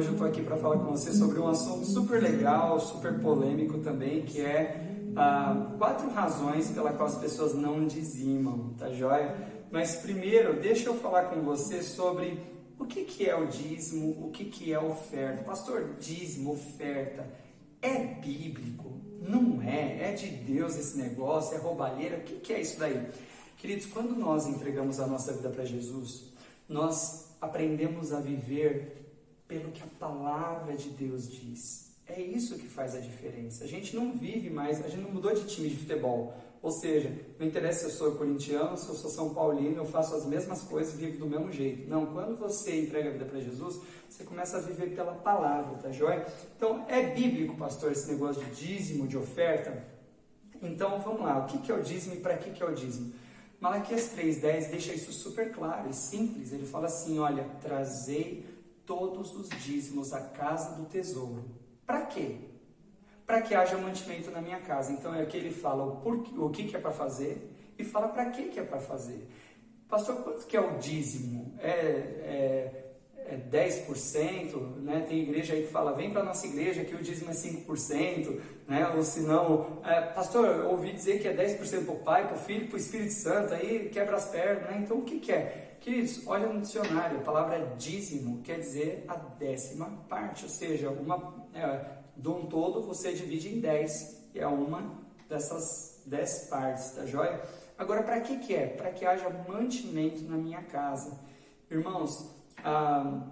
Hoje eu estou aqui para falar com você sobre um assunto super legal, super polêmico também, que é ah, quatro razões pela qual as pessoas não dizimam, tá joia? Mas primeiro, deixa eu falar com você sobre o que, que é o dízimo, o que, que é oferta. Pastor, dízimo, oferta, é bíblico? Não é? É de Deus esse negócio? É roubalheira? O que, que é isso daí? Queridos, quando nós entregamos a nossa vida para Jesus, nós aprendemos a viver pelo que a palavra de Deus diz. É isso que faz a diferença. A gente não vive mais, a gente não mudou de time de futebol. Ou seja, não interessa se eu sou corintiano, se eu sou São Paulino, eu faço as mesmas coisas vivo do mesmo jeito. Não, quando você entrega a vida para Jesus, você começa a viver pela palavra, tá joia? Então, é bíblico, pastor, esse negócio de dízimo, de oferta? Então, vamos lá. O que é o dízimo e para que é o dízimo? Malaquias 3,10 deixa isso super claro e simples. Ele fala assim: Olha, trazei todos os dízimos à casa do tesouro. Para quê? Para que haja mantimento na minha casa. Então é que ele fala o, por, o que, que é para fazer e fala para que, que é para fazer. Pastor, quanto que é o dízimo? É, é é 10%, né? tem igreja aí que fala, vem para nossa igreja que o dízimo é 5%, né? ou se não, é, pastor, ouvi dizer que é 10% para o Pai, para o Filho, para o Espírito Santo, aí quebra as pernas, né? então o que, que é? Queridos, olha no dicionário, a palavra dízimo quer dizer a décima parte, ou seja, uma, é, de um todo você divide em 10, e é uma dessas 10 partes, tá joia? Agora, para que, que é? Para que haja mantimento na minha casa. Irmãos, a,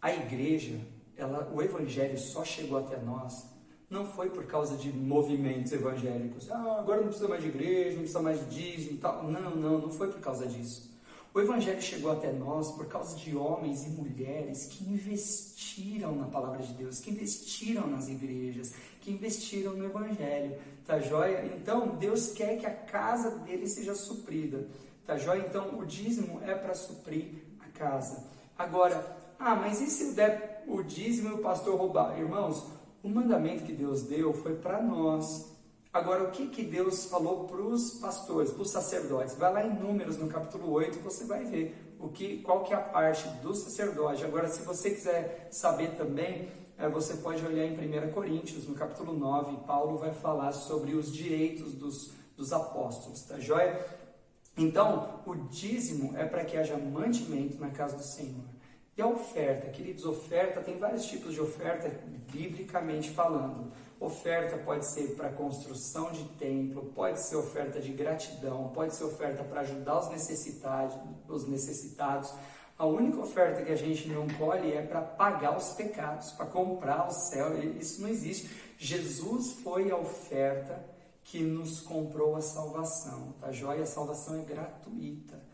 a igreja, ela, o evangelho só chegou até nós não foi por causa de movimentos evangélicos. Ah, agora não precisa mais de igreja, não precisa mais de dízimo e tal. Não, não, não foi por causa disso. O Evangelho chegou até nós por causa de homens e mulheres que investiram na palavra de Deus, que investiram nas igrejas, que investiram no Evangelho. Tá joia? Então, Deus quer que a casa dele seja suprida. Tá joia? Então, o dízimo é para suprir a casa. Agora, ah, mas e se eu der o dízimo e o pastor roubar? Irmãos, o mandamento que Deus deu foi para nós. Agora, o que, que Deus falou para os pastores, para os sacerdotes? Vai lá em Números, no capítulo 8, você vai ver o que, qual que é a parte do sacerdote. Agora, se você quiser saber também, é, você pode olhar em 1 Coríntios, no capítulo 9, Paulo vai falar sobre os direitos dos, dos apóstolos, tá joia? Então, o dízimo é para que haja mantimento na casa do Senhor. E a oferta, queridos, oferta tem vários tipos de oferta, biblicamente falando. Oferta pode ser para construção de templo, pode ser oferta de gratidão, pode ser oferta para ajudar os necessitados, os necessitados. A única oferta que a gente não colhe é para pagar os pecados, para comprar o céu. Isso não existe. Jesus foi a oferta que nos comprou a salvação, tá joia? A salvação é gratuita.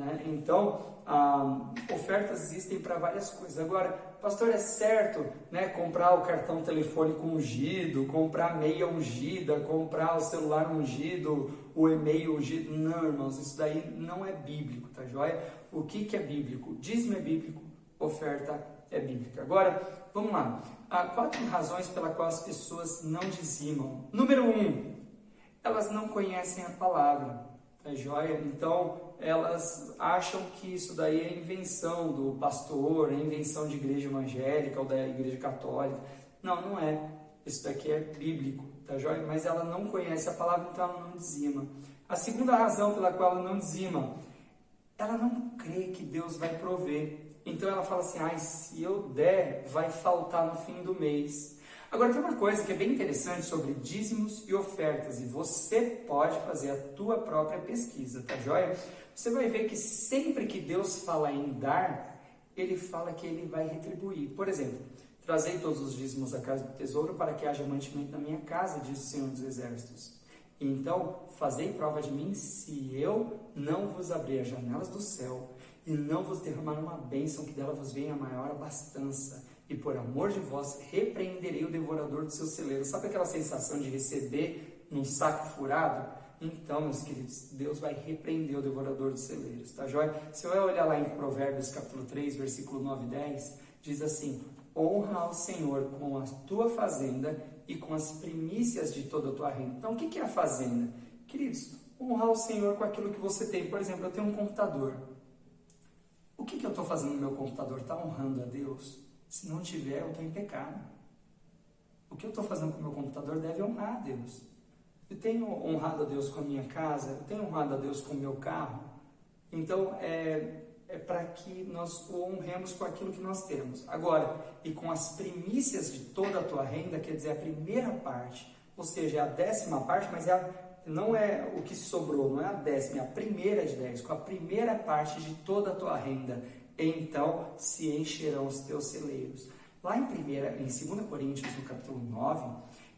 Né? Então, ah, ofertas existem para várias coisas. Agora, pastor, é certo né, comprar o cartão telefônico ungido, comprar a meia ungida, comprar o celular ungido, o e-mail ungido? Não, irmãos, isso daí não é bíblico, tá joia? O que, que é bíblico? Dízimo é bíblico, oferta é bíblica. Agora, vamos lá. Há quatro razões pela qual as pessoas não dizimam. Número um, elas não conhecem a palavra, tá joia? Então, elas acham que isso daí é invenção do pastor, é invenção de igreja evangélica ou da igreja católica. Não, não é. Isso daqui é bíblico, tá joia? Mas ela não conhece a palavra, então ela não dizima. A segunda razão pela qual ela não dizima, ela não crê que Deus vai prover. Então ela fala assim: ai, se eu der, vai faltar no fim do mês. Agora tem uma coisa que é bem interessante sobre dízimos e ofertas e você pode fazer a tua própria pesquisa, tá joia? Você vai ver que sempre que Deus fala em dar, ele fala que ele vai retribuir. Por exemplo, trazei todos os dízimos à casa do tesouro para que haja mantimento na minha casa, diz o Senhor dos Exércitos. Então, fazei prova de mim se eu não vos abrir as janelas do céu e não vos derramar uma bênção que dela vos venha a maior abastança e por amor de vós repreenderei o devorador do seu celeiro. Sabe aquela sensação de receber num saco furado? Então, meus queridos, Deus vai repreender o devorador dos celeiros, tá joia? Se eu olhar lá em Provérbios capítulo 3, versículo 9 e 10, diz assim: Honra ao Senhor com a tua fazenda e com as primícias de toda a tua renda. Então, o que é a fazenda? Queridos, honrar o Senhor com aquilo que você tem. Por exemplo, eu tenho um computador. O que, que eu estou fazendo no meu computador? Está honrando a Deus? Se não tiver, eu estou em pecado. O que eu estou fazendo com o meu computador deve honrar a Deus. Eu tenho honrado a Deus com a minha casa, eu tenho honrado a Deus com o meu carro. Então, é, é para que nós o honremos com aquilo que nós temos. Agora, e com as primícias de toda a tua renda, quer dizer, a primeira parte, ou seja, é a décima parte, mas é a, não é o que sobrou, não é a décima, é a primeira de dez, com a primeira parte de toda a tua renda, então se encherão os teus celeiros. Lá em, primeira, em 2 Coríntios, no capítulo 9,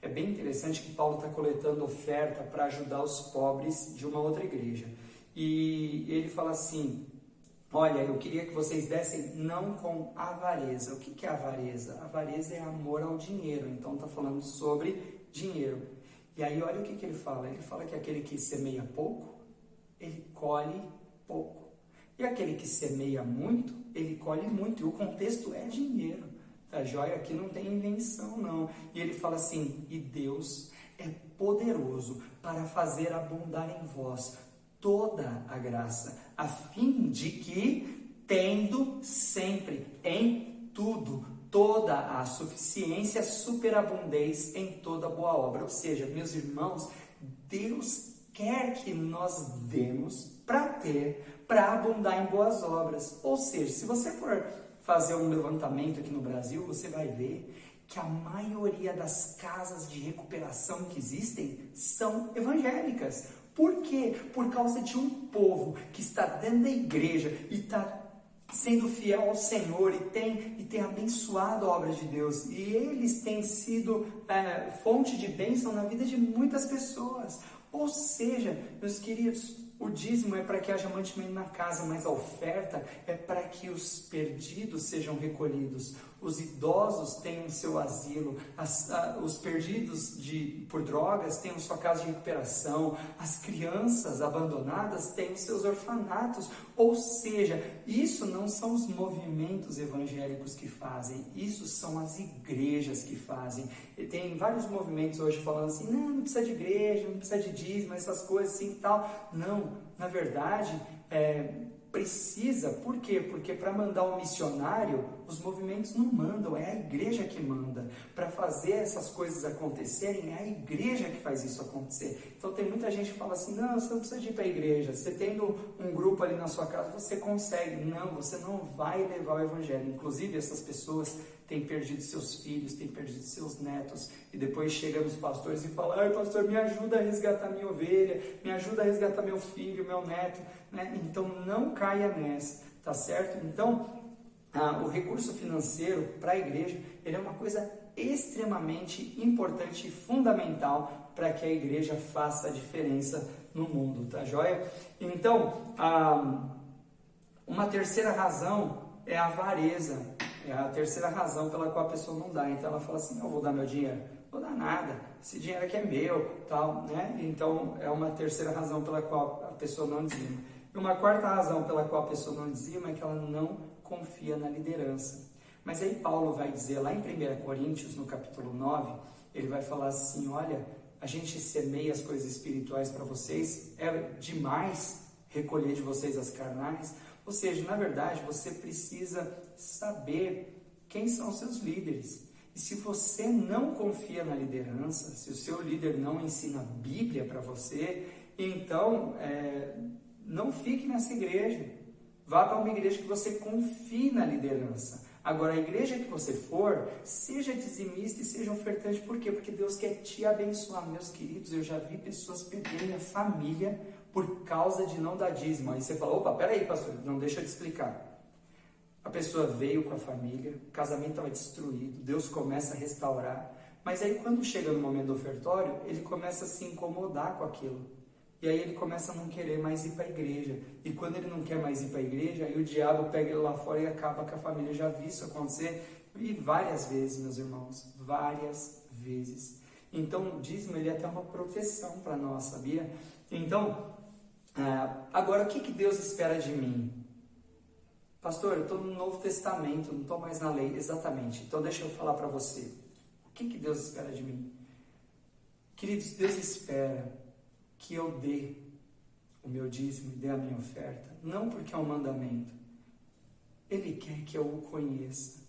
é bem interessante que Paulo está coletando oferta para ajudar os pobres de uma outra igreja. E ele fala assim: Olha, eu queria que vocês dessem não com avareza. O que, que é avareza? Avareza é amor ao dinheiro. Então está falando sobre dinheiro. E aí olha o que, que ele fala. Ele fala que aquele que semeia pouco, ele colhe pouco. E aquele que semeia muito, ele colhe muito. E o contexto é dinheiro. Tá joia? Aqui não tem invenção, não. E ele fala assim: e Deus é poderoso para fazer abundar em vós toda a graça, a fim de que, tendo sempre em tudo toda a suficiência, superabundez em toda boa obra. Ou seja, meus irmãos, Deus quer que nós demos para ter, para abundar em boas obras. Ou seja, se você for fazer um levantamento aqui no Brasil, você vai ver que a maioria das casas de recuperação que existem são evangélicas. Por quê? Por causa de um povo que está dentro da igreja e está sendo fiel ao Senhor e tem, e tem abençoado a obra de Deus. E eles têm sido é, fonte de bênção na vida de muitas pessoas. Ou seja, meus queridos, o dízimo é para que haja mantimento na casa, mas a oferta é para que os perdidos sejam recolhidos, os idosos tenham seu asilo, as, a, os perdidos de, por drogas tenham sua casa de recuperação, as crianças abandonadas tenham seus orfanatos. Ou seja, isso não são os movimentos evangélicos que fazem, isso são as igrejas que fazem. E tem vários movimentos hoje falando assim: não, não precisa de igreja, não precisa de dízimo, essas coisas assim e tal. Não, na verdade, é, precisa, por quê? Porque para mandar um missionário, os movimentos não mandam, é a igreja que manda. Para fazer essas coisas acontecerem, é a igreja que faz isso acontecer. Então tem muita gente que fala assim: não, você não precisa ir para a igreja, você tendo um grupo ali na sua casa, você consegue. Não, você não vai levar o evangelho. Inclusive, essas pessoas têm perdido seus filhos, têm perdido seus netos, e depois chega nos pastores e fala: ai, pastor, me ajuda a resgatar minha ovelha, me ajuda a resgatar meu filho, meu neto. Né? Então não caia nessa, tá certo? Então, ah, o recurso financeiro para a igreja ele é uma coisa extremamente importante e fundamental para que a igreja faça a diferença no mundo, tá joia? Então, ah, uma terceira razão é a avareza, é a terceira razão pela qual a pessoa não dá. Então ela fala assim: eu vou dar meu dinheiro, vou dar nada, esse dinheiro aqui é meu, tal, né? Então é uma terceira razão pela qual a pessoa não dizima. E uma quarta razão pela qual a pessoa não dizima é que ela não confia na liderança. Mas aí Paulo vai dizer lá em 1 Coríntios, no capítulo 9, ele vai falar assim: olha, a gente semeia as coisas espirituais para vocês, é demais recolher de vocês as carnais. Ou seja, na verdade, você precisa saber quem são seus líderes. E se você não confia na liderança, se o seu líder não ensina a Bíblia para você, então é, não fique nessa igreja. Vá para uma igreja que você confie na liderança. Agora, a igreja que você for, seja dizimista e seja ofertante. Por quê? Porque Deus quer te abençoar. Meus queridos, eu já vi pessoas perderem a família por causa de não dar dízimo. Aí você fala, opa, peraí, pastor, não deixa eu te explicar. A pessoa veio com a família, o casamento estava destruído, Deus começa a restaurar. Mas aí quando chega no momento do ofertório, ele começa a se incomodar com aquilo. E aí ele começa a não querer mais ir para a igreja. E quando ele não quer mais ir para a igreja, aí o diabo pega ele lá fora e acaba com a família. Já vi isso acontecer e várias vezes, meus irmãos, várias vezes. Então o dízimo ele é até uma proteção para nós, sabia? Então, ah, agora o que, que Deus espera de mim? Pastor, eu estou no Novo Testamento, não estou mais na lei. Exatamente. Então deixa eu falar para você. O que, que Deus espera de mim? Queridos, Deus espera que eu dê o meu dízimo dê a minha oferta, não porque é um mandamento. Ele quer que eu o conheça.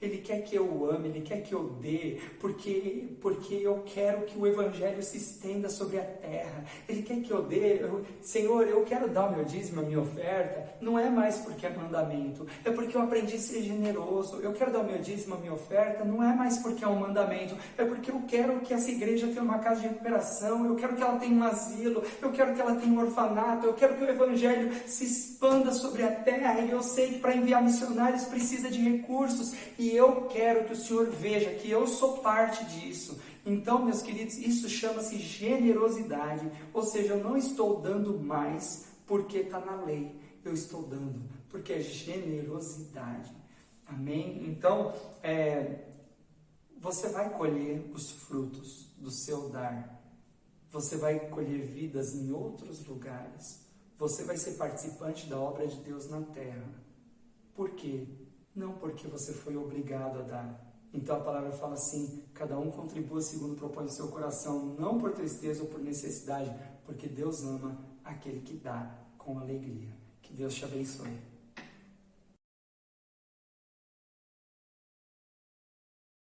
Ele quer que eu ame, Ele quer que eu dê, porque, porque eu quero que o Evangelho se estenda sobre a terra. Ele quer que eu dê, eu, Senhor, eu quero dar o meu dízimo, a minha oferta, não é mais porque é mandamento, é porque eu aprendi a ser generoso. Eu quero dar o meu dízimo, a minha oferta, não é mais porque é um mandamento, é porque eu quero que essa igreja tenha uma casa de recuperação, eu quero que ela tenha um asilo, eu quero que ela tenha um orfanato, eu quero que o Evangelho se expanda sobre a terra. E eu sei que para enviar missionários precisa de recursos. E eu quero que o Senhor veja que eu sou parte disso. Então, meus queridos, isso chama-se generosidade, ou seja, eu não estou dando mais porque está na lei, eu estou dando porque é generosidade. Amém? Então, é, você vai colher os frutos do seu dar. Você vai colher vidas em outros lugares. Você vai ser participante da obra de Deus na terra. Por quê? Não porque você foi obrigado a dar. Então a palavra fala assim: cada um contribua segundo propõe o seu coração, não por tristeza ou por necessidade, porque Deus ama aquele que dá com alegria. Que Deus te abençoe.